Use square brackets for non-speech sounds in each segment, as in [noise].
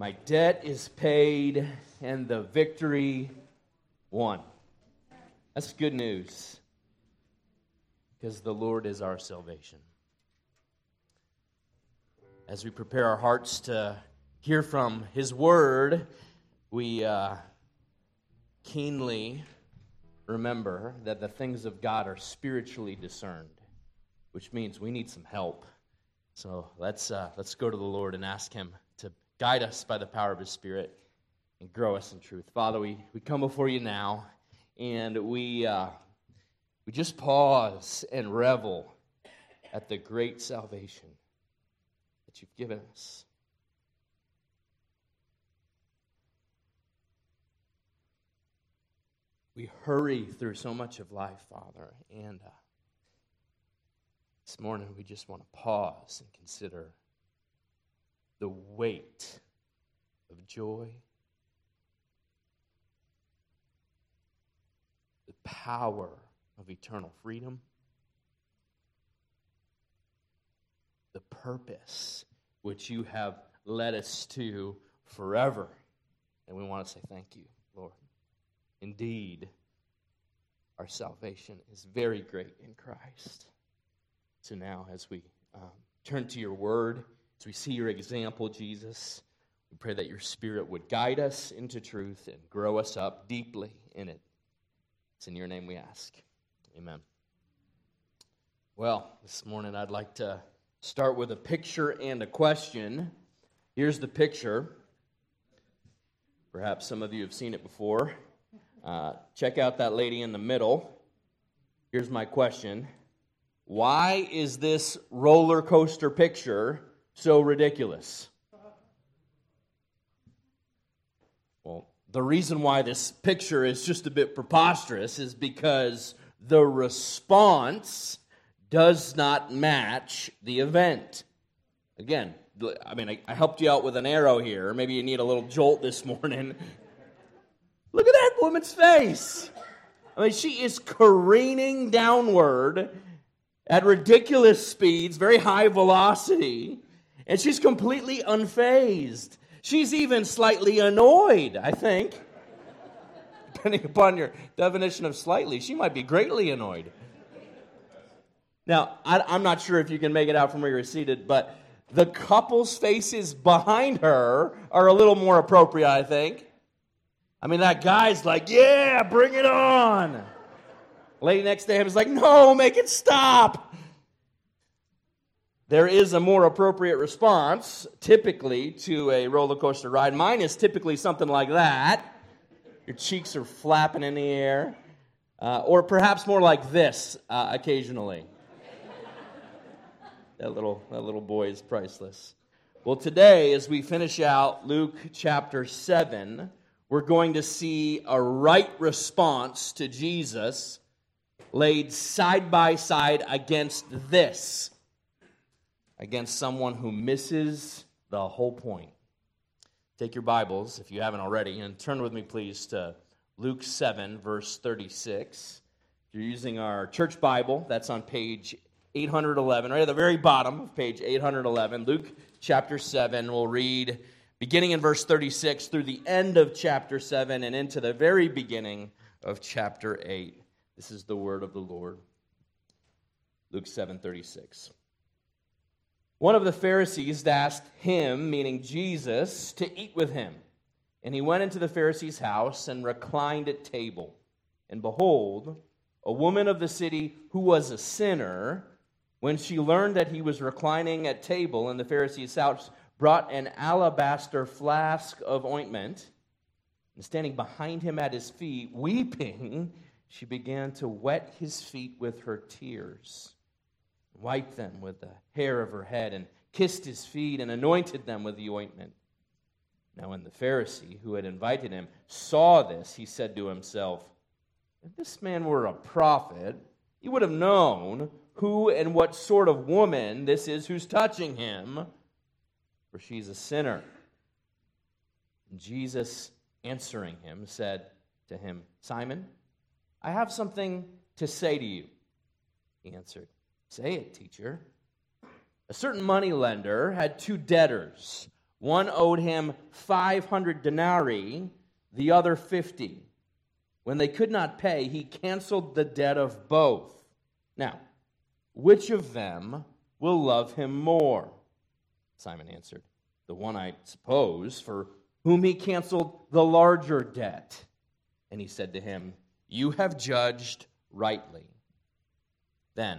My debt is paid and the victory won. That's good news because the Lord is our salvation. As we prepare our hearts to hear from His Word, we uh, keenly remember that the things of God are spiritually discerned, which means we need some help. So let's, uh, let's go to the Lord and ask Him guide us by the power of His Spirit and grow us in truth. Father, we, we come before you now and we, uh, we just pause and revel at the great salvation that you've given us. We hurry through so much of life, Father, and uh, this morning we just want to pause and consider the weight of joy the power of eternal freedom, the purpose which you have led us to forever. And we want to say thank you, Lord. Indeed, our salvation is very great in Christ. So now, as we um, turn to your word, as we see your example, Jesus, we pray that your spirit would guide us into truth and grow us up deeply in it. It's in your name we ask. Amen. Well, this morning I'd like to start with a picture and a question. Here's the picture. Perhaps some of you have seen it before. Uh, check out that lady in the middle. Here's my question Why is this roller coaster picture so ridiculous? Well, the reason why this picture is just a bit preposterous is because the response does not match the event. Again, I mean, I, helped you out with an arrow here. Maybe you need a little jolt this [laughs] morning. Look at that woman's face. I mean, she is careening downward at ridiculous speeds, very high velocity, and she's completely unfazed. She's even slightly annoyed, I think. [laughs] Depending upon your definition of slightly, she might be greatly annoyed. Now, I, am not sure if you can make it out from where you're seated, but the couple's faces behind her are a little more appropriate, I think. I mean, that guy's like, yeah, bring it on. Lady next to him is like, no, make it stop there is a more appropriate response, typically, to a roller coaster ride. Mine is typically something like that. Your cheeks are flapping in the air. Uh, or perhaps more like this uh, occasionally. that, little, that little boy is priceless. Well, today, as we finish out Luke chapter 7, we're going to see a right response to Jesus laid side by side against this against someone who misses the whole point. Take your Bibles, if you haven't already, and turn with me, please, to Luke 7, verse 36. If you're using our church Bible, that's on page 811, right at the very bottom of page 811. Luke chapter 7, we'll read beginning in verse 36 through the end of chapter 7 and into the very beginning of chapter 8. This is the word of the Lord. Luke 7 36. One of the Pharisees asked him, meaning Jesus, to eat with him. And he went into the Pharisee's house and reclined at table. And behold, a woman of the city who was a sinner, when she learned that he was reclining at table in the Pharisee's house, brought an alabaster flask of ointment. And standing behind him at his feet, weeping, she began to wet his feet with her tears wiped them with the hair of her head, and kissed his feet, and anointed them with the ointment. Now, when the Pharisee who had invited him saw this, he said to himself, If this man were a prophet, he would have known who and what sort of woman this is who's touching him, for she's a sinner. Jesus, answering him, said to him, Simon, I have something to say to you. He answered, Say it, teacher. A certain money lender had two debtors. One owed him 500 denarii, the other 50. When they could not pay, he canceled the debt of both. Now, which of them will love him more? Simon answered, The one, I suppose, for whom he canceled the larger debt. And he said to him, You have judged rightly. Then,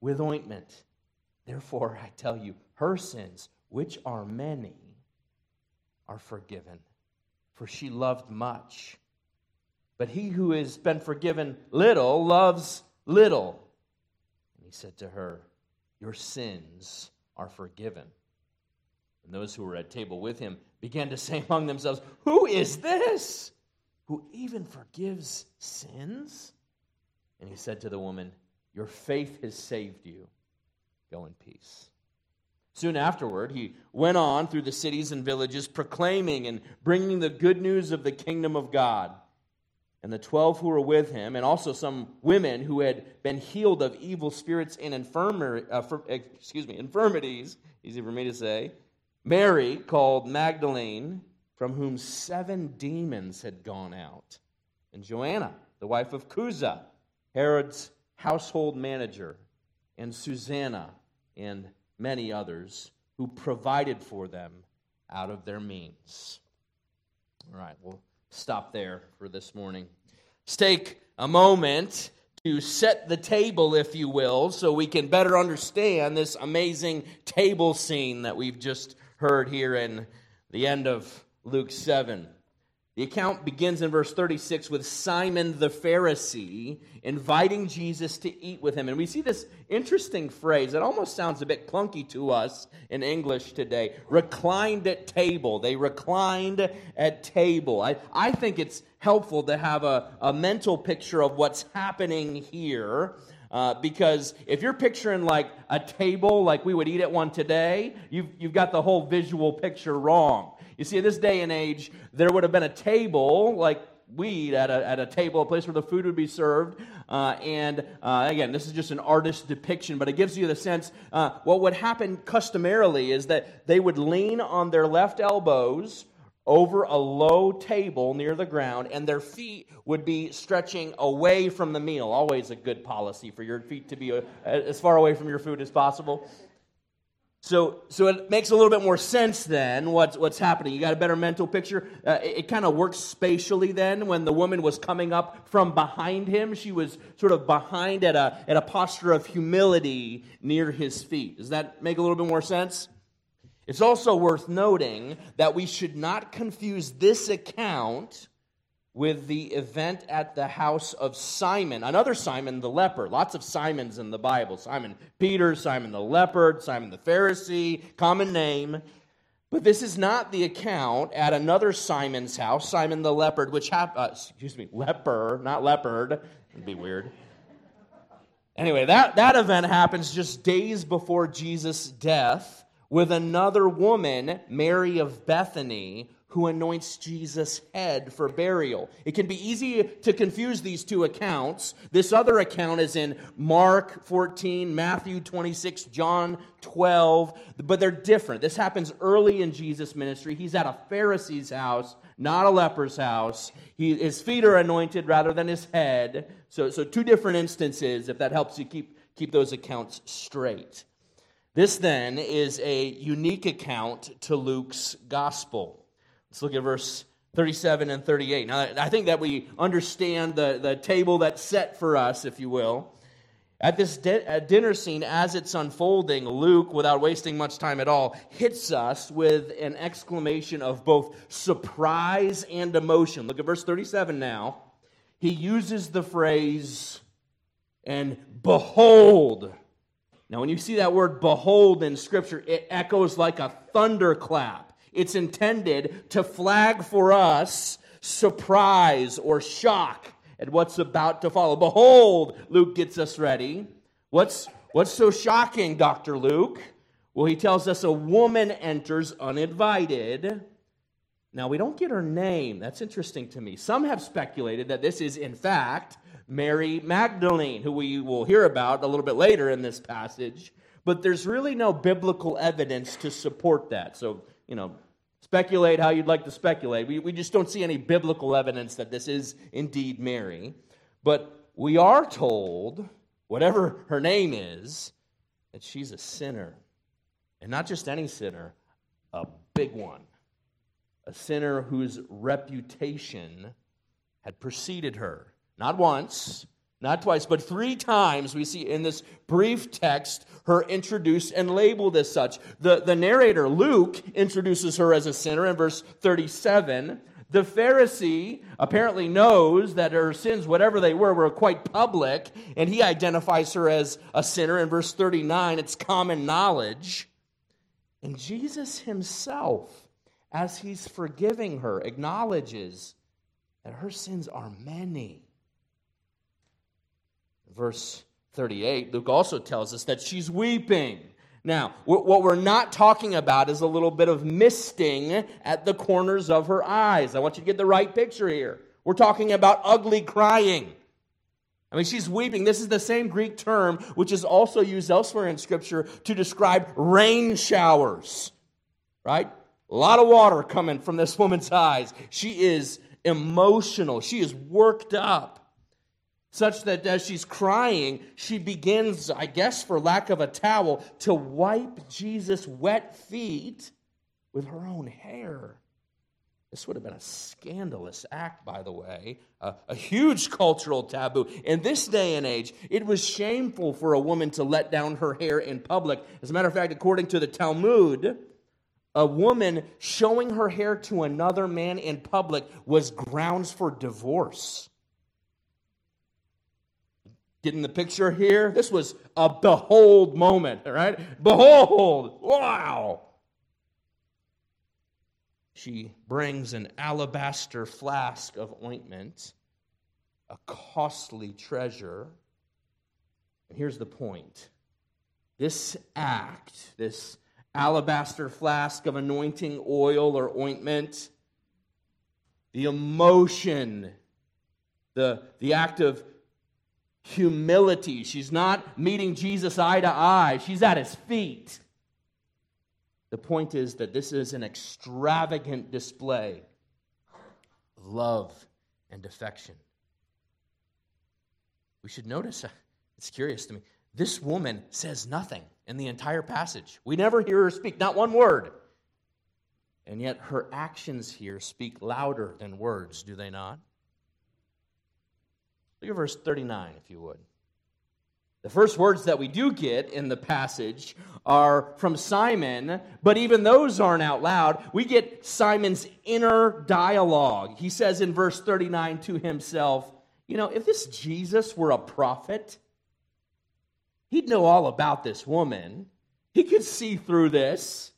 with ointment. Therefore, I tell you, her sins, which are many, are forgiven, for she loved much. But he who has been forgiven little loves little. And he said to her, Your sins are forgiven. And those who were at table with him began to say among themselves, Who is this who even forgives sins? And he said to the woman, Your faith has saved you. Go in peace. Soon afterward, he went on through the cities and villages, proclaiming and bringing the good news of the kingdom of God. And the twelve who were with him, and also some women who had been healed of evil spirits and infirmar- uh, for, excuse me, infirmities, easy for me to say, Mary, called Magdalene, from whom seven demons had gone out, and Joanna, the wife of Chuza, Herod's household manager, and Susanna, and many others who provided for them out of their means. All right, we'll stop there for this morning. Let's take a moment to set the table, if you will, so we can better understand this amazing table scene that we've just heard here in the end of Luke 7. The account begins in verse 36 with Simon the Pharisee inviting Jesus to eat with him. And we see this interesting phrase that almost sounds a bit clunky to us in English today reclined at table. They reclined at table. I, I think it's helpful to have a, a mental picture of what's happening here. Uh, because if you're picturing like a table like we would eat at one today, you've, you've got the whole visual picture wrong. You see, in this day and age, there would have been a table like we eat at a, at a table, a place where the food would be served. Uh, and uh, again, this is just an artist's depiction, but it gives you the sense uh, what would happen customarily is that they would lean on their left elbows over a low table near the ground, and their feet would be stretching away from the meal. Always a good policy for your feet to be uh, as far away from your food as possible. So, so it makes a little bit more sense then what's, what's happening. You got a better mental picture. Uh, it, it kind of works spatially then when the woman was coming up from behind him. She was sort of behind at a, at a posture of humility near his feet. Does that make a little bit more sense? It's also worth noting that we should not confuse this account with the event at the house of Simon, another Simon the leper. Lots of Simons in the Bible Simon Peter, Simon the leper, Simon the Pharisee, common name. But this is not the account at another Simon's house, Simon the leopard, which happened, uh, excuse me, leper, not leopard. It'd be weird. Anyway, that, that event happens just days before Jesus' death with another woman, Mary of Bethany, who anoints Jesus' head for burial. It can be easy to confuse these two accounts. This other account is in Mark 14, Matthew 26, John 12, but they're different. This happens early in Jesus' ministry. He's at a Pharisee's house, not a leper's house. He, his feet are anointed rather than his head. So, so two different instances, if that helps you keep, keep those accounts straight. This then is a unique account to Luke's gospel. Let's look at verse 37 and 38. Now, I think that we understand the, the table that's set for us, if you will. At this di- dinner scene, as it's unfolding, Luke, without wasting much time at all, hits us with an exclamation of both surprise and emotion. Look at verse 37 now. He uses the phrase, and behold. Now, when you see that word behold in Scripture, it echoes like a thunderclap. It's intended to flag for us surprise or shock at what's about to follow. Behold, Luke gets us ready. What's, what's so shocking, Dr. Luke? Well, he tells us a woman enters uninvited. Now, we don't get her name. That's interesting to me. Some have speculated that this is, in fact, Mary Magdalene, who we will hear about a little bit later in this passage. But there's really no biblical evidence to support that. So, you know, speculate how you'd like to speculate. We, we just don't see any biblical evidence that this is indeed Mary. But we are told, whatever her name is, that she's a sinner. And not just any sinner, a big one. A sinner whose reputation had preceded her. Not once, not twice, but three times we see in this brief text her introduced and labeled as such. The, the narrator, Luke, introduces her as a sinner in verse 37. The Pharisee apparently knows that her sins, whatever they were, were quite public, and he identifies her as a sinner in verse 39. It's common knowledge. And Jesus himself, as he's forgiving her, acknowledges that her sins are many. Verse 38, Luke also tells us that she's weeping. Now, what we're not talking about is a little bit of misting at the corners of her eyes. I want you to get the right picture here. We're talking about ugly crying. I mean, she's weeping. This is the same Greek term which is also used elsewhere in Scripture to describe rain showers, right? A lot of water coming from this woman's eyes. She is emotional, she is worked up such that as she's crying, she begins, I guess, for lack of a towel, to wipe Jesus' wet feet with her own hair. This would have been a scandalous act, by the way, a, a, huge cultural taboo. In this day and age, it was shameful for a woman to let down her hair in public. As a matter of fact, according to the Talmud, a woman showing her hair to another man in public was grounds for divorce. Getting the picture here? This was a behold moment, all right? Behold! Wow! She brings an alabaster flask of ointment, a costly treasure. And here's the point this act, this alabaster flask of anointing oil or ointment, the emotion, the, the act of humility. She's not meeting Jesus eye to eye, she's at his feet. The point is that this is an extravagant display of love and affection. We should notice, uh, it's curious to me, this woman says nothing in the entire passage. We never hear her speak, not one word. And yet her actions here speak louder than words, do they not? Look at verse 39, if you would. The first words that we do get in the passage are from Simon, but even those aren't out loud. We get Simon's inner dialogue. He says in verse 39 to himself, You know, if this Jesus were a prophet, he'd know all about this woman. He could see through this.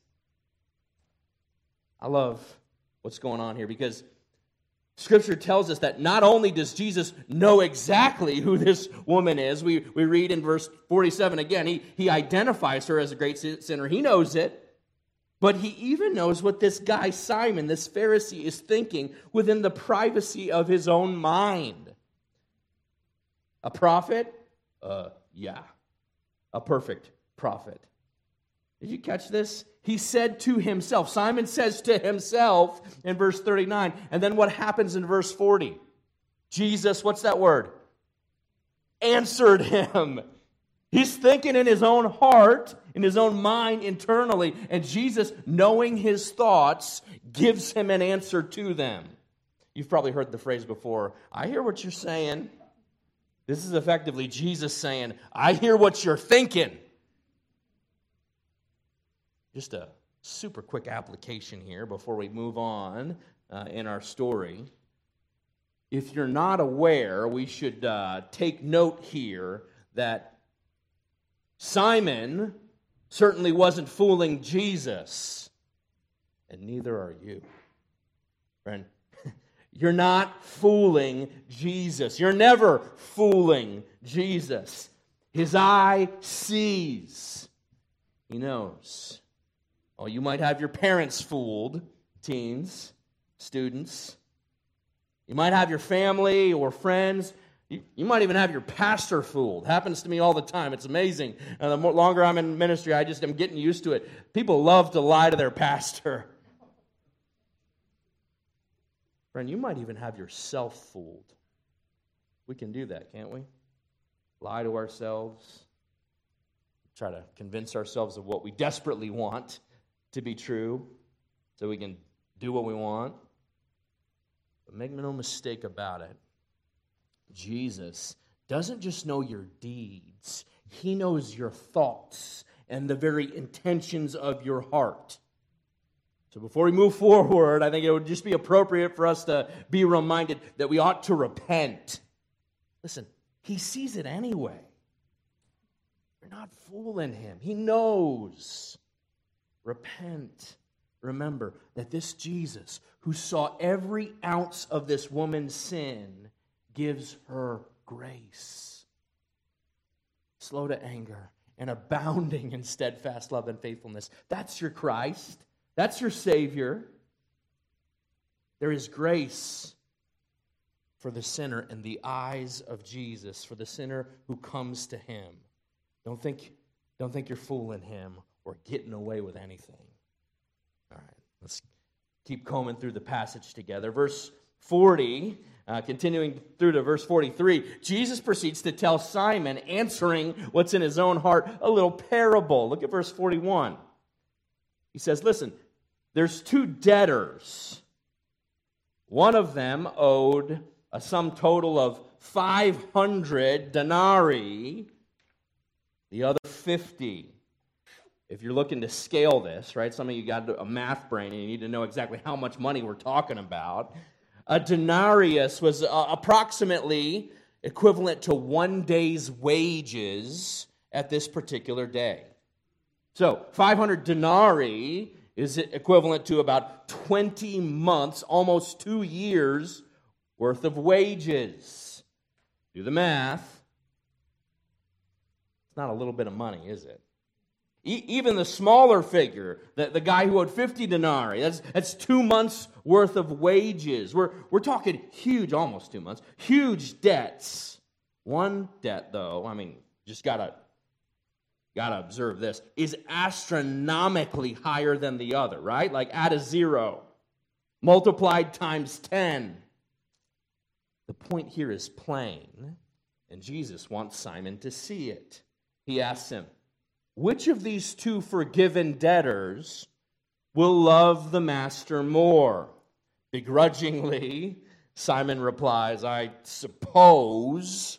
I love what's going on here because Scripture tells us that not only does Jesus know exactly who this woman is, we, we read in verse 47 again, he, he identifies her as a great sinner. He knows it. But he even knows what this guy, Simon, this Pharisee, is thinking within the privacy of his own mind. A prophet? Uh, yeah. A perfect prophet. Did you catch this? He said to himself. Simon says to himself in verse 39. And then what happens in verse 40? Jesus, what's that word? Answered him. He's thinking in his own heart, in his own mind internally, and Jesus, knowing his thoughts, gives him an answer to them. You've probably heard the phrase before I hear what you're saying. This is effectively Jesus saying, I hear what you're thinking. Just a super quick application here before we move on uh, in our story. If you're not aware, we should uh, take note here that Simon certainly wasn't fooling Jesus. and neither are you. Friend, [laughs] you're not fooling Jesus. You're never fooling Jesus. His eye sees, he knows. Oh, you might have your parents fooled, teens, students. You might have your family or friends. You, you might even have your pastor fooled. Happens to me all the time. It's amazing. And the more, longer I'm in ministry, I just am getting used to it. People love to lie to their [laughs] pastor. Friend, you might even have yourself fooled. We can do that, can't we? Lie to ourselves, try to convince ourselves of what we desperately want to be true so we can do what we want. But make no mistake about it. Jesus doesn't just know your deeds, he knows your thoughts and the very intentions of your heart. So before we move [laughs] forward, I think it would just be appropriate for us to be reminded that we ought to repent. Listen, he sees it anyway. You're not fooling him. He knows. Repent. Remember that this Jesus, who saw every ounce of this woman's sin, gives her grace. Slow to anger and abounding in steadfast love and faithfulness. That's your Christ. That's your Savior. There is grace for the sinner in the eyes of Jesus, for the sinner who comes to him. Don't think, don't think you're fooling him or getting away with anything. All right, let's keep combing through the passage together. Verse 40, uh, continuing through to verse 43, Jesus proceeds to tell Simon, answering what's in his own heart, a little parable. Look at verse 41. He says, Listen, there's two debtors. One of them owed a sum total of 500 denarii, the other 50. If you're looking to scale this, right, some of you got a math brain and you need to know exactly how much money we're talking about. A denarius was uh, approximately equivalent to one day's wages at this particular day. So, 500 denarii is equivalent to about 20 months, almost two years worth of wages. Do the math. It's not a little bit of money, is it? E- even the smaller figure, the, the guy who owed 50 denarii, that's, that's two months worth of wages. We're, we're talking huge, almost two months, huge debts. One debt, though, I mean, just gotta gotta observe this, is astronomically higher than the other, right? Like add a zero, multiplied times 10. The point here is plain, and Jesus wants Simon to see it. He asks him, Which of these two forgiven debtors will love the master more? Begrudgingly, Simon replies, I suppose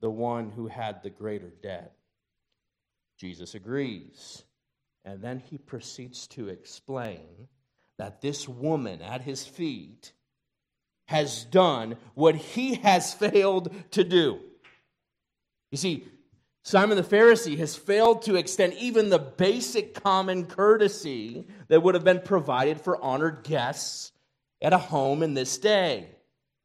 the one who had the greater debt. Jesus agrees. And then he proceeds to explain that this woman at his feet has done what he has failed to do. You see, Simon the Pharisee has failed to extend even the basic common courtesy that would have been provided for honored guests at a home in this day.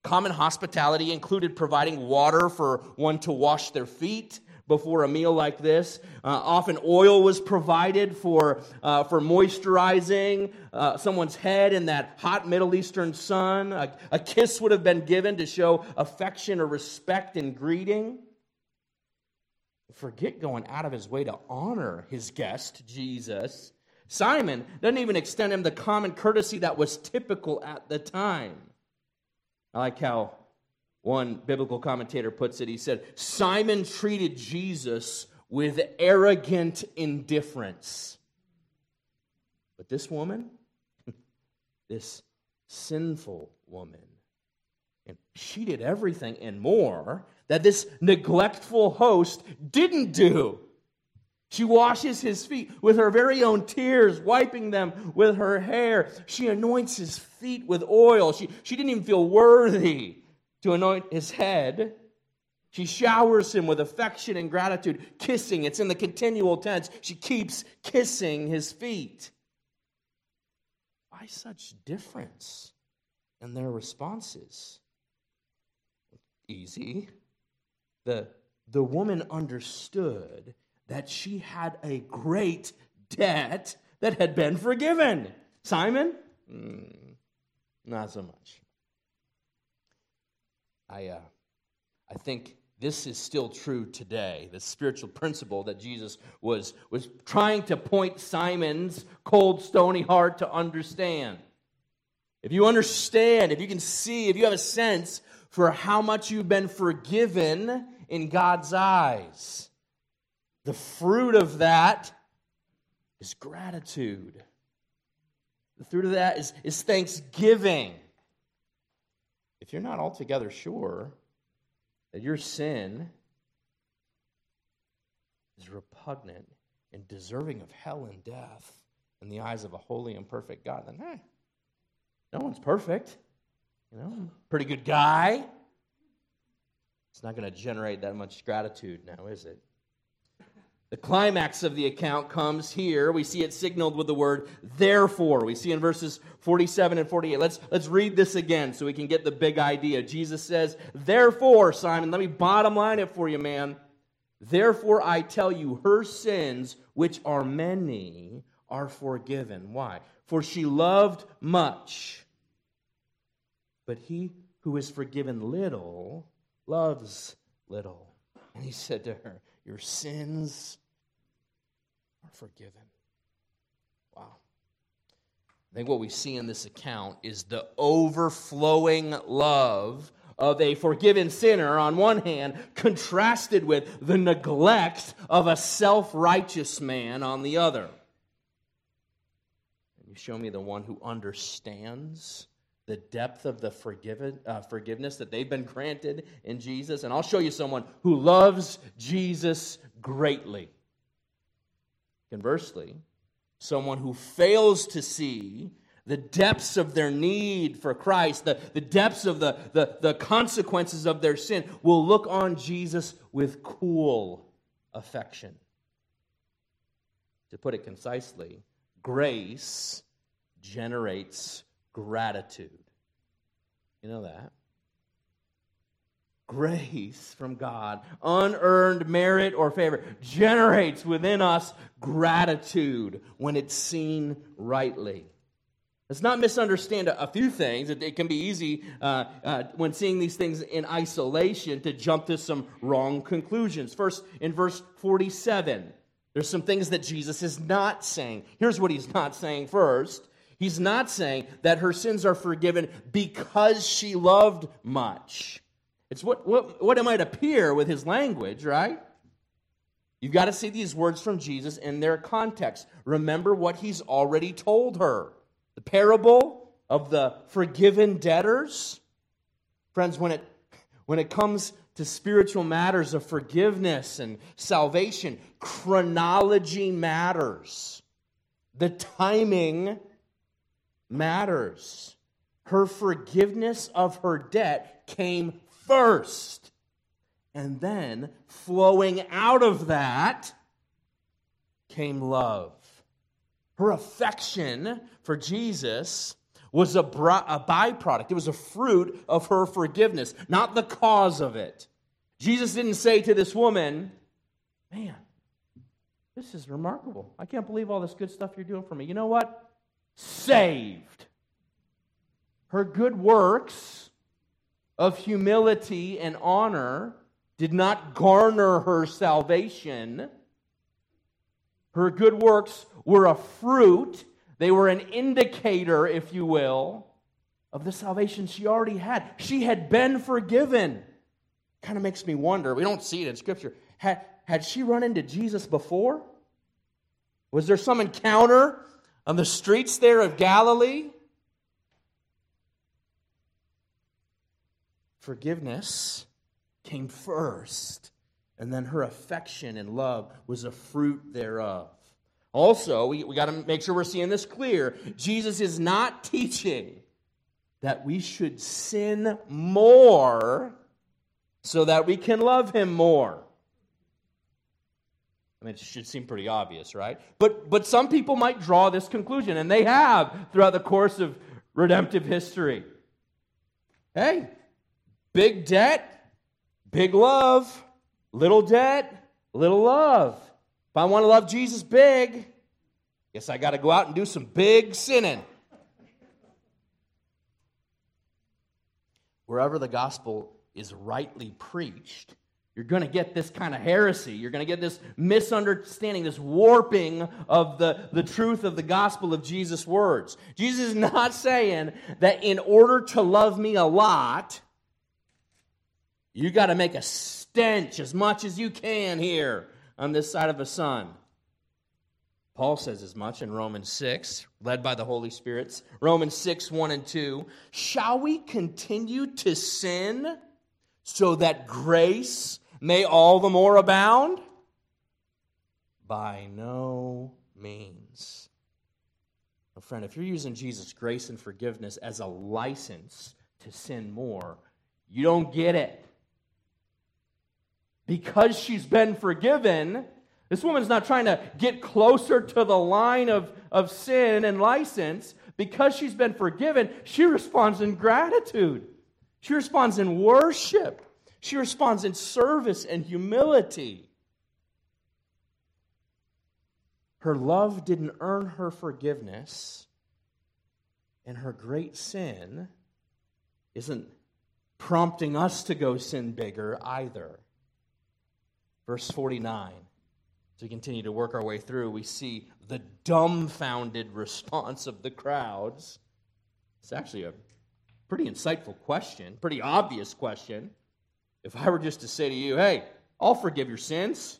Common hospitality included providing water for one to wash their feet before a meal like this. Uh, often oil was provided for, uh, for moisturizing uh, someone's head in that hot Middle Eastern sun. A, a kiss would have been given to show affection or respect and greeting. Forget going out of his way to honor his guest, Jesus. Simon doesn't even extend him the common courtesy that was typical at the time. I like how one biblical commentator puts it. He said, Simon treated Jesus with arrogant indifference. But this woman, [laughs] this sinful woman, and she did everything and more that this neglectful host didn't do. She washes his feet with her very own tears, wiping them with her hair. She anoints his feet with oil. She, she didn't even feel worthy to anoint his head. She showers him with affection and gratitude, kissing. It's in the continual tense. She keeps kissing his feet. why such difference in their responses? Easy. The, the woman understood that she had a great debt that had been forgiven. Simon? Mm, not so much. I, uh, I think this is still true today. The spiritual principle that Jesus was, was trying to point Simon's cold, stony heart to understand. If you understand, if you can see, if you have a sense for how much you've been forgiven in God's eyes, the fruit of that is gratitude. The fruit of that is, is thanksgiving. If you're not altogether sure that your sin is repugnant and deserving of hell and death in the eyes of a holy and perfect God, then hey, no one's perfect. You know, pretty good guy. It's not going to generate that much gratitude now, is it? The climax of the account comes here. We see it signaled with the word therefore. We see in verses 47 and 48. Let's, let's read this again so we can get the big idea. Jesus says, Therefore, Simon, let me bottom line it for you, man. Therefore, I tell you, her sins, which are many, are forgiven. Why? For she loved much. But he who is forgiven little loves little. And he said to her, Your sins are forgiven. Wow. I think what we see in this account is the overflowing love of a forgiven sinner on one hand, contrasted with the neglect of a self righteous man on the other. And you show me the one who understands the depth of the forgiven, uh, forgiveness that they've been granted in Jesus. And I'll show you someone who loves Jesus greatly. Conversely, someone who fails to see the depths of their need for Christ, the, the depths of the, the, the consequences of their sin, will look on Jesus with cool affection. To put it concisely, grace generates gratitude. You know that? grace from God, unearned merit or favor, generates within us gratitude when it's seen rightly. Let's not misunderstand a, few things. It, can be easy uh, uh, when seeing these things in isolation to jump to some wrong conclusions. First, in verse 47, there's some things that Jesus is not saying. Here's what he's not saying first. He's not saying that her sins are forgiven because she loved much. It's what, what, what it might appear with his language, right? You've got to see these words from Jesus in their context. Remember what he's already told her the parable of the forgiven debtors. Friends, when it, when it comes to spiritual matters of forgiveness and salvation, chronology matters. The timing matters. Her forgiveness of her debt came first. And then, flowing out of that, came love. Her affection for Jesus was a, byproduct, it was a fruit of her forgiveness, not the cause of it. Jesus didn't say to this woman, Man, this is remarkable. I can't believe all this good stuff you're doing for me. You know what? Saved. Her good works of humility and honor did not garner her salvation. Her good works were a fruit, they were an indicator, if you will, of the salvation she already had. She had been forgiven. Kind of makes me wonder. We don't see it in Scripture. Had, had she run into Jesus before? Was there some encounter on the streets there of Galilee? Forgiveness came first, and then her affection and love was a fruit thereof. Also, we, we got to make sure we're seeing this clear. Jesus is not teaching that we should sin more so that we can love him more. I mean, it should seem pretty obvious, right? But, but some people might draw this conclusion, and they have throughout the course of redemptive history. Hey, big debt, big love, little debt, little love. If I want to love Jesus big, guess I got to go out and do some big sinning. Wherever the gospel is rightly preached, you're going to get this kind of heresy. You're going to get this misunderstanding, this warping of the, the truth of the gospel of Jesus' words. Jesus is not saying that in order to love me a lot, you got to make a stench as much as you can here on this side of the sun. Paul says as much in Romans 6, led by the Holy Spirits. Romans 6, 1 and 2. Shall we continue to sin so that grace may all the more abound? By no means. Now, friend, if you're using Jesus' grace and forgiveness as a license to sin more, you don't get it. Because she's been forgiven, this woman's not trying to get closer to the line of, of sin and license. Because she's been forgiven, she responds in gratitude. She responds in worship. She responds in service and humility. Her love didn't earn her forgiveness, and her great sin isn't prompting us to go sin bigger either. Verse 49. As we continue to work our way through, we see the dumbfounded response of the crowds. It's actually a pretty insightful question, pretty obvious question. If I were just to say to you, hey, I'll forgive your sins,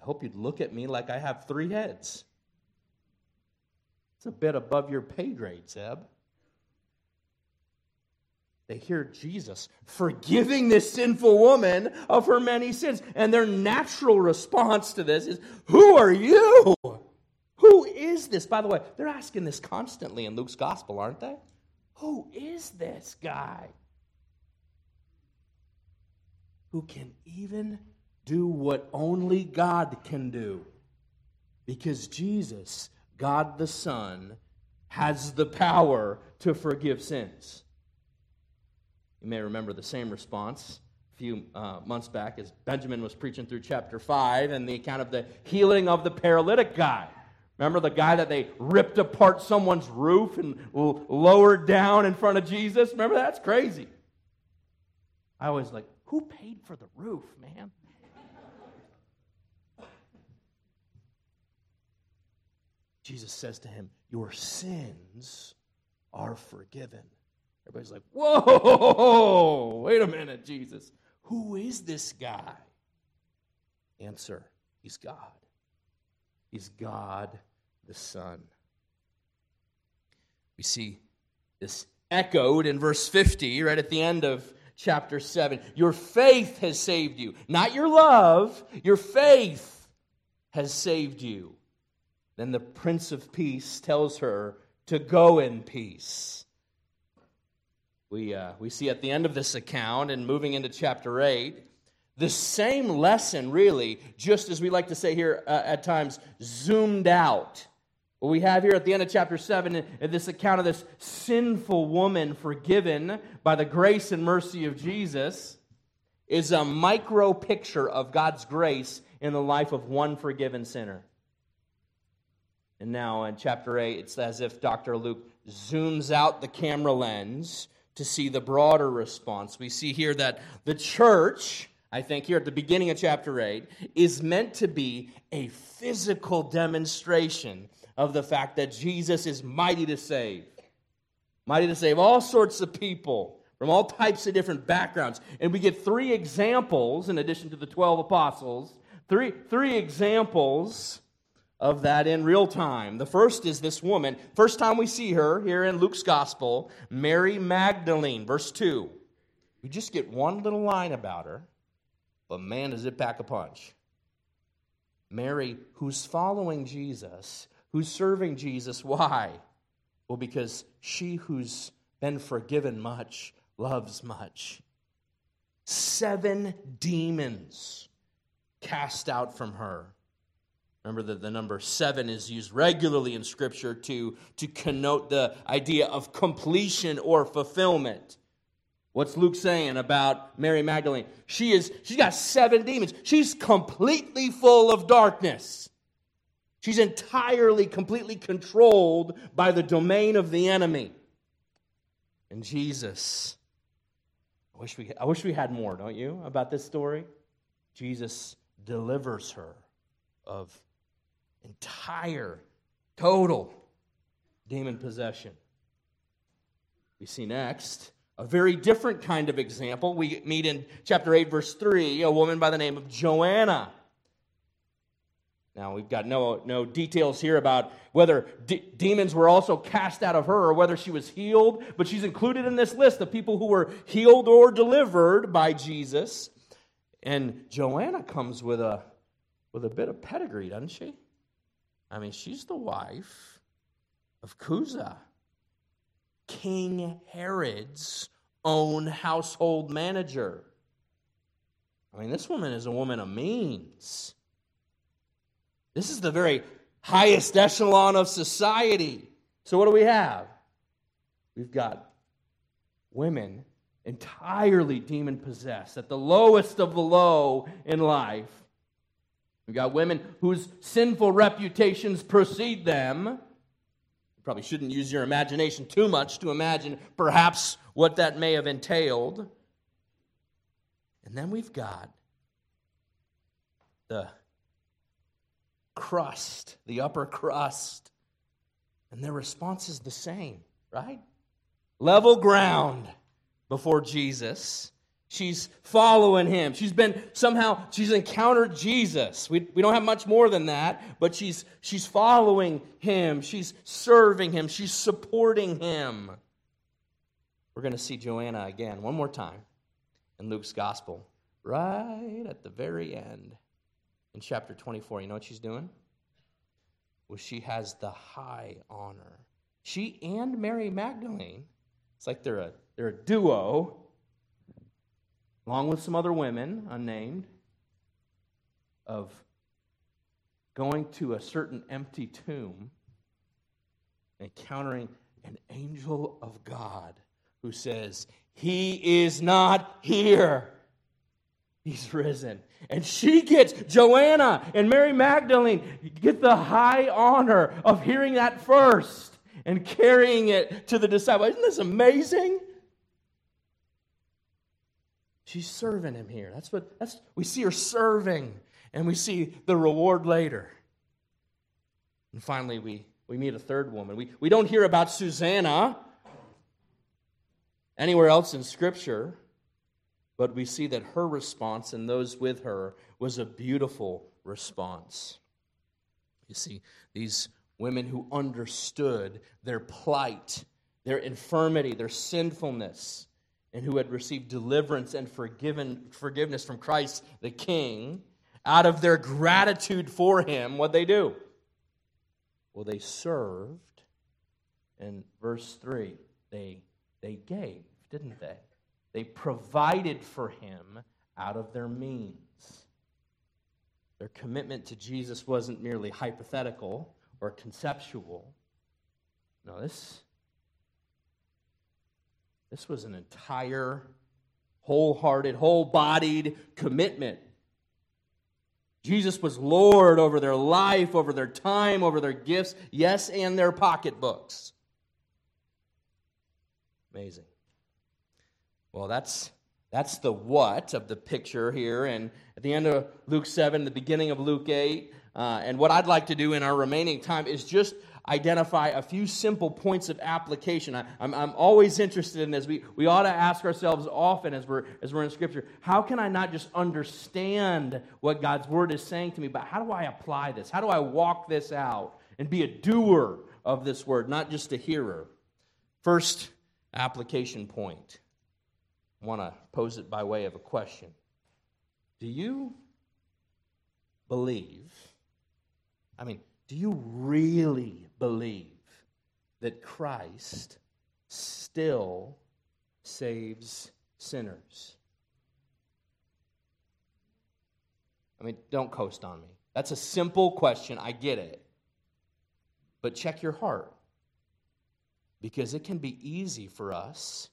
I hope you'd look at me like I have three heads. It's a bit above your pay grade, Zeb. They hear Jesus forgiving this sinful woman of her many sins. And their natural response to this is, Who are you? Who is this? By the way, they're asking this constantly in Luke's gospel, aren't they? Who is this guy? Who can even do what only God can do. Because Jesus, God the Son, has the power to forgive sins. You may remember the same response a few uh, months back as Benjamin was preaching through chapter 5 and the account of the healing of the paralytic guy. Remember the guy that they ripped apart someone's roof and lowered down in front of Jesus? Remember that's crazy. I always like, who paid for the roof, man? Jesus says to him, Your sins are forgiven. Everybody's like, Whoa, wait a minute, Jesus. Who is this guy? Answer He's God. He's God the Son. We see this echoed in verse 50, right at the end of chapter 7. Your faith has saved you. Not your love, your faith has saved you. Then the Prince of Peace tells her to go in peace. We, uh, we see at the end of this account and moving into chapter 8, the same lesson, really, just as we like to say here uh, at times, zoomed out what we have here at the end of chapter 7 is this account of this sinful woman forgiven by the grace and mercy of Jesus is a micro picture of God's grace in the life of one forgiven sinner. And now in chapter 8, it's as if Dr. Luke zooms out the camera lens to see the broader response. We see here that the church, I think, here at the beginning of chapter 8, is meant to be a physical demonstration of the fact that Jesus is mighty to save. Mighty to save all sorts of people from all types of different backgrounds. And we get three examples, in addition to the 12 apostles, three, three examples of that in real time. The first is this woman. First time we see her here in Luke's gospel, Mary Magdalene, verse 2. We just get one little line about her, but man, does it pack a punch. Mary, who's following Jesus, who's serving Jesus. Why? Well, because she who's been forgiven much loves much. Seven demons cast out from her. Remember that the number seven is used regularly in Scripture to, to connote the idea of completion or fulfillment. What's Luke saying about Mary Magdalene? She is she's got seven demons. She's completely full of darkness. She's entirely, completely controlled by the domain of the enemy. And Jesus, I wish we, I wish we had more, don't you, about this story? Jesus delivers her of entire, total demon possession. We see next a very different kind of example. We meet in chapter 8, verse 3, a woman by the name of Joanna. Now, we've got no, no details here about whether de- demons were also cast out of her or whether she was healed, but she's included in this list of people who were healed or delivered by Jesus. And Joanna comes with a, with a bit of pedigree, doesn't she? I mean, she's the wife of Chuza, King Herod's own household manager. I mean, this woman is a woman of means. This is the very highest echelon of society. So, what do we have? We've got women entirely demon possessed, at the lowest of the low in life. We've got women whose sinful reputations precede them. You probably shouldn't use your imagination too much to imagine perhaps what that may have entailed. And then we've got the crust, the upper crust. And their response is the same, right? Level ground before Jesus. She's following him. She's been somehow, she's encountered Jesus. We, we don't have much more than that, but she's, she's following him. She's serving him. She's supporting him. We're going to see Joanna again one more time in Luke's gospel, right at the very end in chapter 24, you know what she's doing? Well, she has the high honor. She and Mary Magdalene, it's like they're a, they're a duo, along with some other women, unnamed, of going to a certain empty tomb, encountering an angel of God who says, He is not here. He's risen. And she gets, Joanna and Mary Magdalene get the high honor of hearing that first and carrying it to the disciples. Isn't this amazing? She's serving him here. That's what that's we see her serving, and we see the reward later. And finally, we, we meet a third woman. We, we don't hear about Susanna anywhere else in Scripture. But we see that her response and those with her was a beautiful response. You see, these women who understood their plight, their infirmity, their sinfulness, and who had received deliverance and forgiven, forgiveness from Christ the King, out of their gratitude for him, what they do? Well, they served. In verse 3, they, they gave, didn't they? They provided for him out of their means. Their commitment to Jesus wasn't merely hypothetical or conceptual. No, this, this was an entire, wholehearted, whole bodied commitment. Jesus was Lord over their life, over their time, over their gifts, yes, and their pocketbooks. Amazing. Well, that's that's the what of the picture here. And at the end of Luke 7, the beginning of Luke 8. Uh, and what I'd like to do in our remaining time is just identify a few simple points of application. I, am I'm always interested in this. We, we ought to ask ourselves often as we're, as we're in Scripture how can I not just understand what God's Word is saying to me, but how do I apply this? How do I walk this out and be a doer of this Word, not just a hearer? First application point want to pose it by way of a question. Do you believe, I mean, do you really believe that Christ still saves sinners? I mean, don't coast on me. That's a simple question. I get it. But check your heart. Because it can be easy for us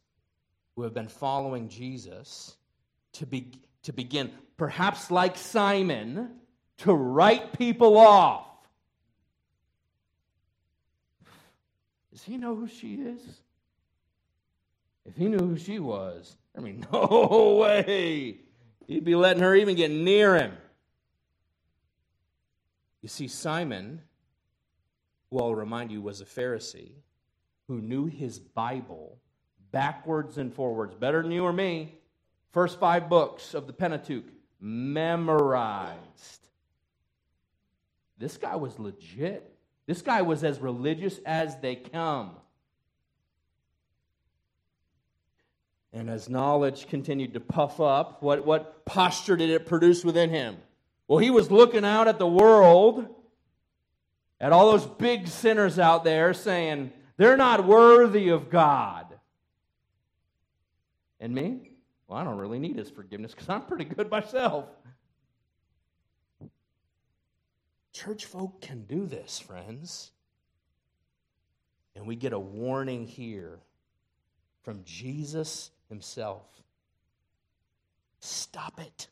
who have been following Jesus to, be, to begin, perhaps like Simon, to write people off. Does he know who she is? If he knew who she was, I mean, [laughs] no way. He'd be letting her even get near him. You see, Simon, who I'll remind you was a Pharisee, who knew his Bible backwards and forwards, better than you or me, first five books of the Pentateuch, memorized. This guy was legit. This guy was as religious as they come. And as knowledge continued to puff up, what, what posture did it produce within him? Well, he was looking out at the world, at all those big sinners out there saying, they're not worthy of God. And me? Well, I don't really need his forgiveness because I'm pretty good myself. Church folk can do this, friends. And we get a warning here from Jesus himself. Stop it.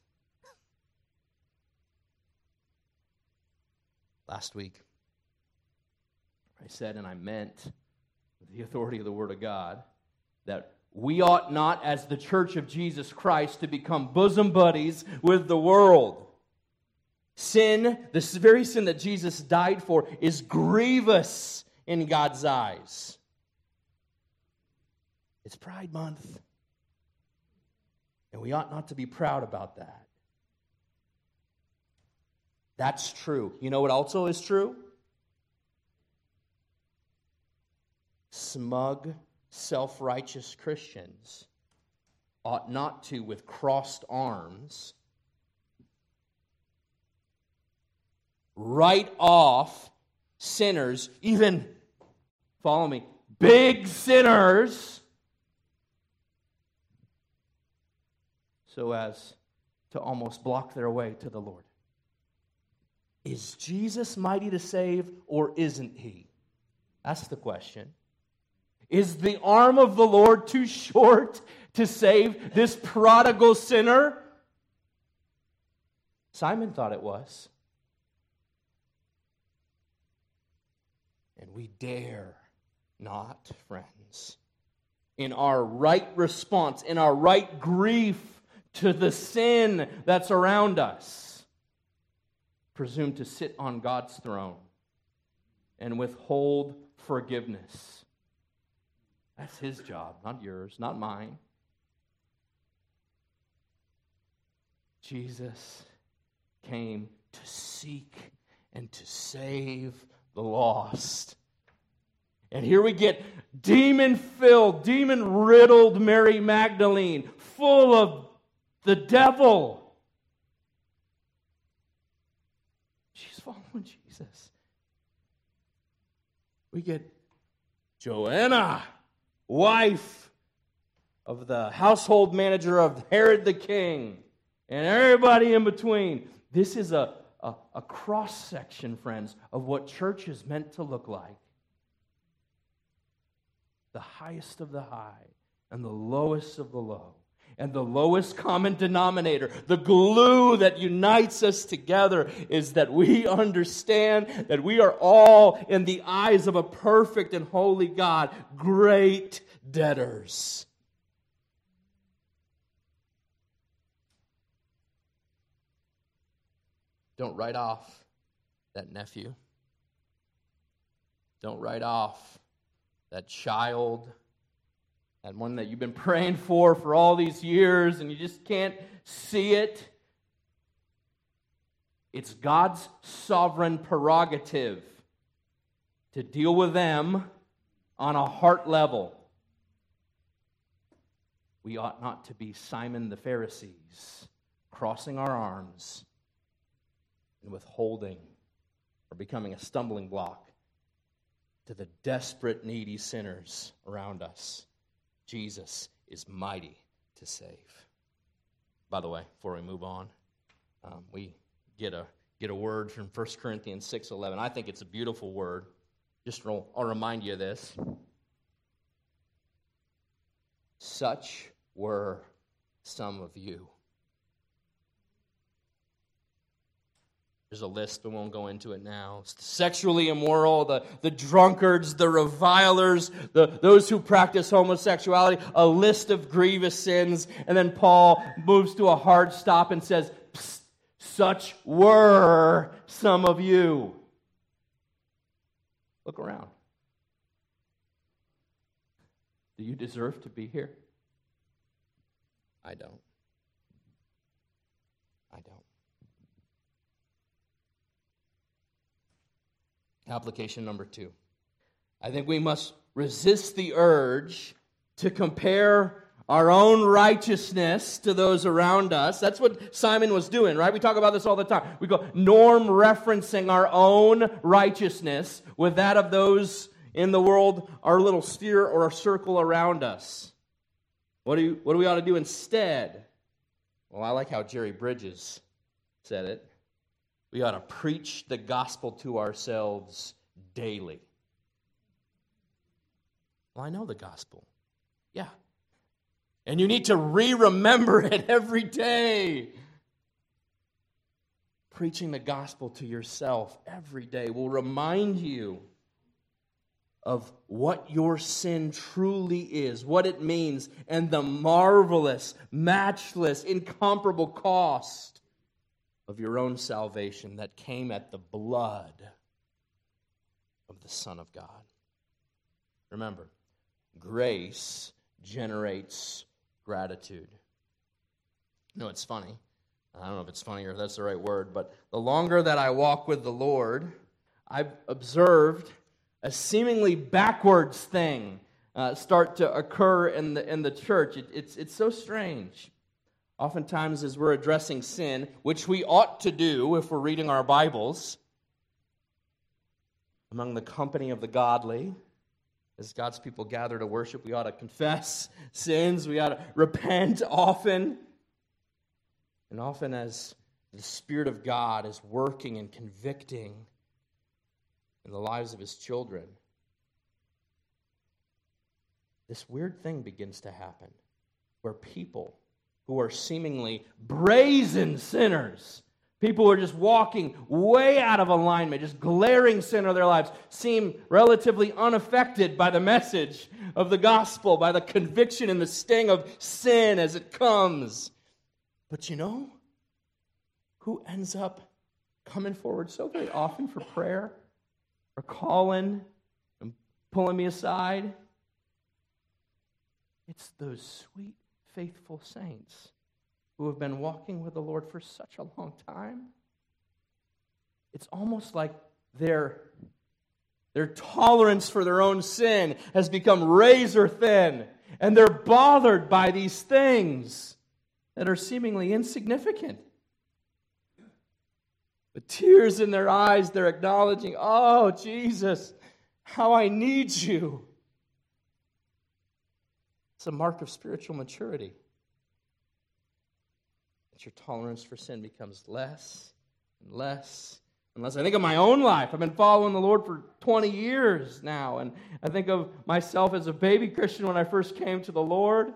Last week, I said and I meant, the authority of the Word of God, that we ought not, as the church of Jesus Christ, to become bosom buddies with the world. Sin, this very sin that Jesus died for, is grievous in God's eyes. It's Pride Month. And we ought not to be proud about that. That's true. You know what also is true? Smug, self righteous Christians ought not to, with crossed arms, write off sinners, even, follow me, big sinners so as to almost block their way to the Lord. Is Jesus mighty to save or isn't he? That's the question. Is the arm of the Lord too short to save this prodigal sinner? Simon thought it was. And we dare not, friends, in our right response, in our right grief to the sin that's around us, presume to sit on God's throne and withhold forgiveness. That's his job, not yours, not mine. Jesus came to seek and to save the lost. And here we get demon filled, demon riddled Mary Magdalene, full of the devil. She's following Jesus. We get Joanna, wife of the household manager of Herod the king, and everybody in between. This is a, a, a cross section, friends, of what church is meant to look like the highest of the high and the lowest of the low and the lowest common denominator, the glue that unites us together, is that we understand that we are all, in the eyes of a perfect and holy God, great debtors. Don't write off that nephew. Don't write off that child that one that you've been praying for for all these years and you just can't see it. It's God's sovereign prerogative to deal with them on a heart level. We ought not to be Simon the Pharisees, crossing our arms and withholding or becoming a stumbling block to the desperate, needy sinners around us. Jesus is mighty to save. By the way, before we move on, um, we get a get a word from 1 Corinthians 6:11. I think it's a beautiful word. Just I'll remind you of this. Such were some of you. There's a list, but we won't go into it now. It's the sexually immoral, the, the drunkards, the revilers, the, those who practice homosexuality, a list of grievous sins. And then Paul moves to a hard stop and says, Such were some of you. Look around. Do you deserve to be here? I don't. I don't. Application number two. I think we must resist the urge to compare our own righteousness to those around us. That's what Simon was doing, right? We talk about this all the time. We go norm referencing our own righteousness with that of those in the world, our little sphere or our circle around us. What do, you, what do we ought to do instead? Well, I like how Jerry Bridges said it. We ought to preach the gospel to ourselves daily. Well, I know the gospel. Yeah. And you need to re remember it every day. Preaching the gospel to yourself every day will remind you of what your sin truly is, what it means, and the marvelous, matchless, incomparable cost of your own salvation that came at the blood of the Son of God. Remember, grace generates gratitude. Know, it's funny. I don't know if it's funny or if that's the right word, but the longer that I walk with the Lord, I've observed a seemingly backwards thing uh, start to occur in the, in the church. It, it's, it's so strange. Oftentimes, as we're addressing sin, which we ought to do if we're reading our Bibles, among the company of the godly, as God's people gather to worship, we ought to confess sins, we ought to repent often. And often, as the Spirit of God is working and convicting in the lives of His children, this weird thing begins to happen where people who are seemingly brazen sinners. People who are just walking way out of alignment, just glaring sin of their lives, seem relatively unaffected by the message of the gospel, by the conviction and the sting of sin as it comes. But you know who ends up coming forward so very often for prayer or calling and pulling me aside? It's those sweet faithful saints who have been walking with the Lord for such a long time. It's almost like their, their tolerance for their own sin has become razor thin, and they're bothered by these things that are seemingly insignificant. With tears in their eyes, they're acknowledging, Oh, Jesus, how I need you. A mark of spiritual maturity. That your tolerance for sin becomes less and less and less. I think of my own life. I've been following the Lord for 20 years now, and I think of myself as a baby Christian when I first came to the Lord.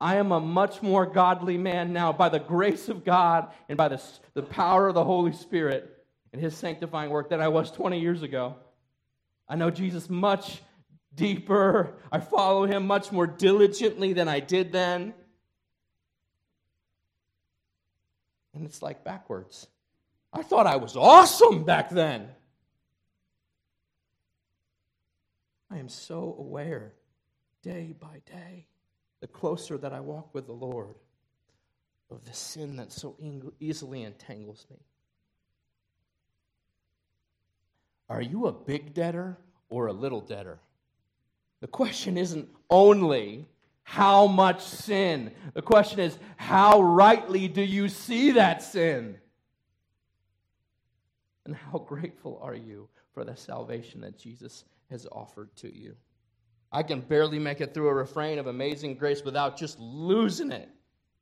I am a much more godly man now by the grace of God and by the, the power of the Holy Spirit and His sanctifying work than I was 20 years ago. I know Jesus much deeper. I follow him much more diligently than I did then. And it's like backwards. I thought I was awesome back then. I am so aware day by day, the closer that I walk with the Lord, of the sin that so easily entangles me. Are you a big debtor or a little debtor? The question isn't only how much sin. The question is, how rightly do you see that sin? And how grateful are you for the salvation that Jesus has offered to you? I can barely make it through a refrain of amazing grace without just losing it.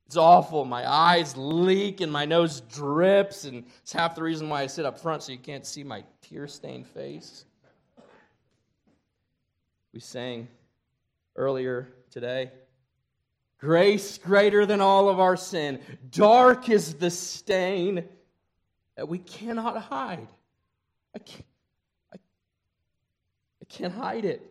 It's awful. My eyes leak and my nose drips, and it's half the reason why I sit up front so you can't see my tear stained face. We sang earlier today grace greater than all of our sin. Dark is the stain that we cannot hide. I can't, I, I can't hide it.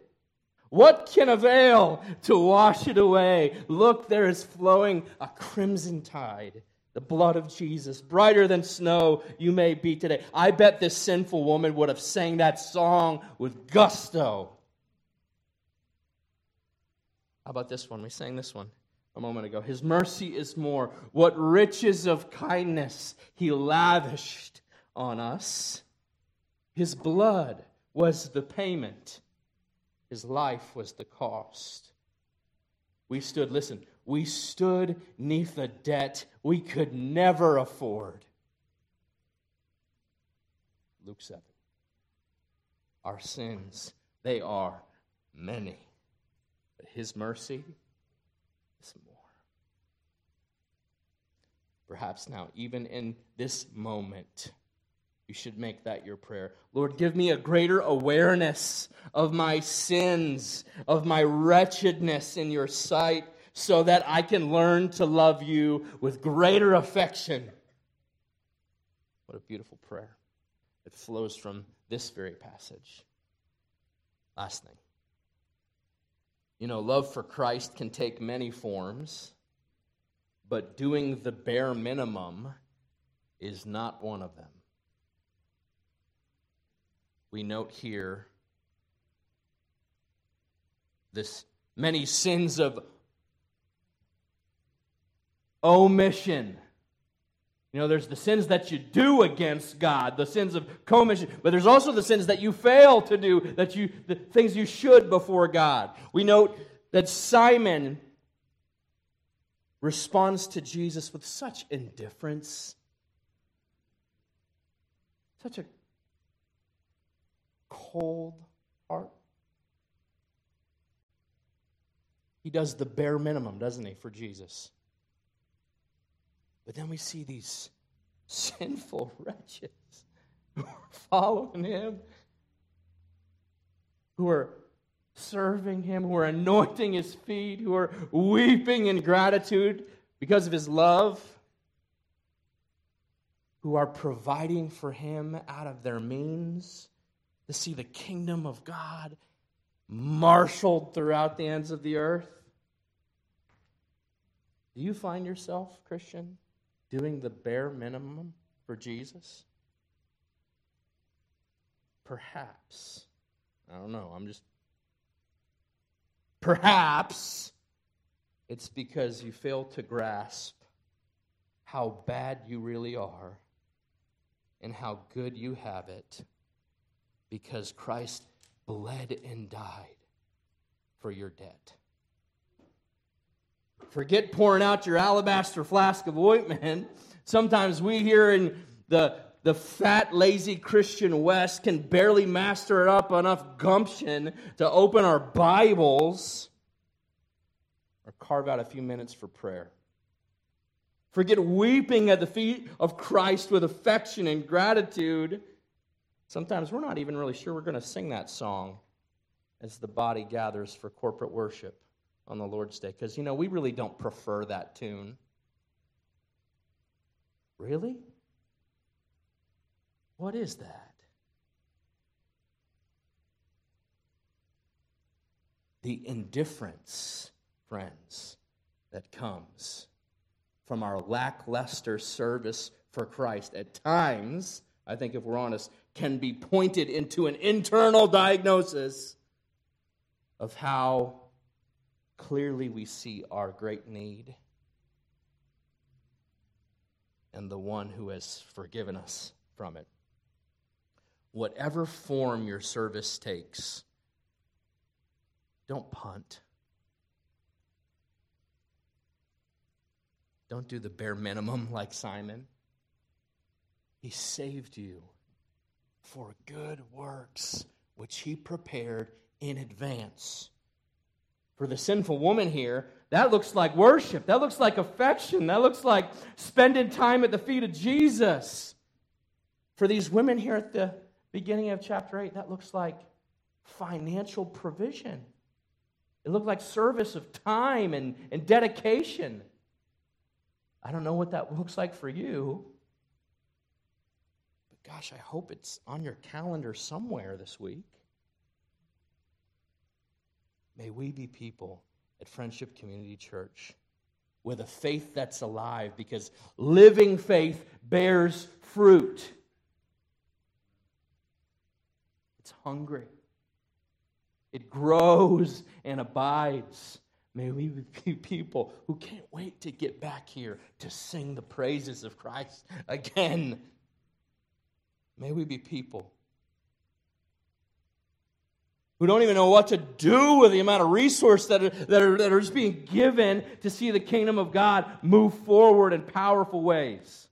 What can avail to wash it away? Look, there is flowing a crimson tide, the blood of Jesus, brighter than snow you may be today. I bet this sinful woman would have sang that song with gusto. How about this one? We sang this one a moment ago. His mercy is more. What riches of kindness he lavished on us. His blood was the payment his life was the cost. We stood, listen, we stood neath a debt we could never afford. Luke 7. Our sins, they are many, but his mercy is more. Perhaps now, even in this moment, you should make that your prayer. Lord, give me a greater awareness of my sins, of my wretchedness in your sight, so that I can learn to love you with greater affection. What a beautiful prayer. It flows from this very passage. Last thing. You know, love for Christ can take many forms, but doing the bare minimum is not one of them we note here this many sins of omission. You know, there's the sins that you do against God, the sins of commission, but there's also the sins that you fail to do, that you the things you should before God. We note that Simon responds to Jesus with such indifference, such a cold heart. He does the bare minimum, doesn't he, for Jesus? But then we see these sinful [laughs] wretches who are following him, who are serving him, who are anointing his feet, who are weeping in gratitude because of his love, who are providing for him out of their means to see the kingdom of God marshaled throughout the ends of the earth? Do you find yourself, Christian, doing the bare minimum for Jesus? Perhaps. I don't know. I'm just. Perhaps it's because you fail to grasp how bad you really are and how good you have it because Christ bled and died for your debt. Forget pouring out your alabaster flask of ointment. Sometimes we here in the, the fat, lazy Christian West can barely master up enough gumption to open our Bibles or carve out a few minutes for prayer. Forget weeping at the feet of Christ with affection and gratitude Sometimes we're not even really sure we're going to sing that song as the body gathers for corporate worship on the Lord's Day because, you know, we really don't prefer that tune. Really? What is that? The indifference, friends, that comes from our lackluster service for Christ. At times, I think if we're honest, can be pointed into an internal diagnosis of how clearly we see our great need and the one who has forgiven us from it. Whatever form your service takes, don't punt. Don't do the bare minimum like Simon. He saved you for good works which he prepared in advance For the sinful woman here, that looks like worship. That looks like affection. That looks like spending time at the feet of Jesus. For these women here at the beginning of chapter 8, that looks like financial provision. It looked like service of time and, and dedication. I don't know what that looks like for you. But gosh, I hope it's on your calendar somewhere this week. May we be people at Friendship Community Church with a faith that's alive because living faith bears fruit. It's hungry. It grows and abides. May we be people who can't wait to get back here to sing the praises of Christ again. May we be people who don't even know what to do with the amount of resource that are, that, are, that are just being given to see the kingdom of God move forward in powerful ways.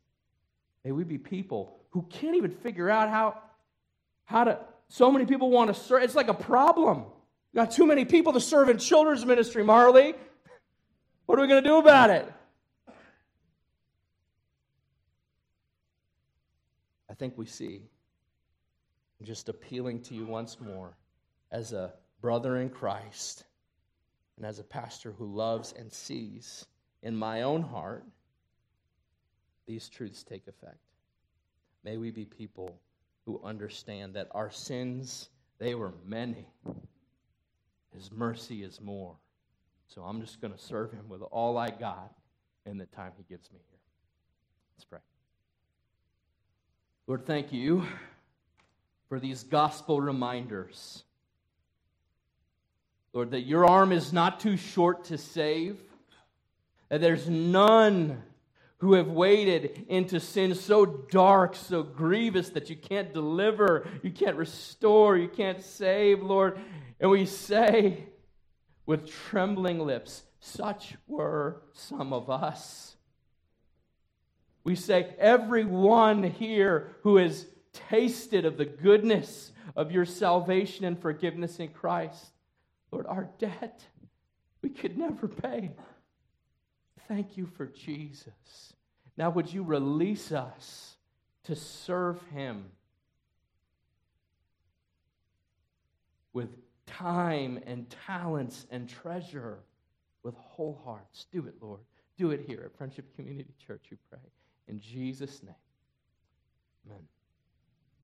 May we be people who can't even figure out how, how to. So many people want to serve. It's like a problem. Got too many people to serve in children's ministry, Marley. What are we going to do about it? I think we see, I'm just appealing to you once more, as a brother in Christ and as a pastor who loves and sees in my own heart, these truths take effect. May we be people who understand that our sins, they were many. His mercy is more. So I'm just going to serve him with all I got in the time he gives me here. Let's pray. Lord, thank you for these gospel reminders. Lord, that your arm is not too short to save, that there's none who have waded into sin so dark, so grievous that you can't deliver, you can't restore, you can't save, Lord. And we say with trembling lips, such were some of us. We say, everyone here who has tasted of the goodness of your salvation and forgiveness in Christ, Lord, our debt we could never pay. Thank you for Jesus. Now, would you release us to serve him with time and talents and treasure with whole hearts? Do it, Lord. Do it here at Friendship Community Church, we pray. In Jesus' name, amen.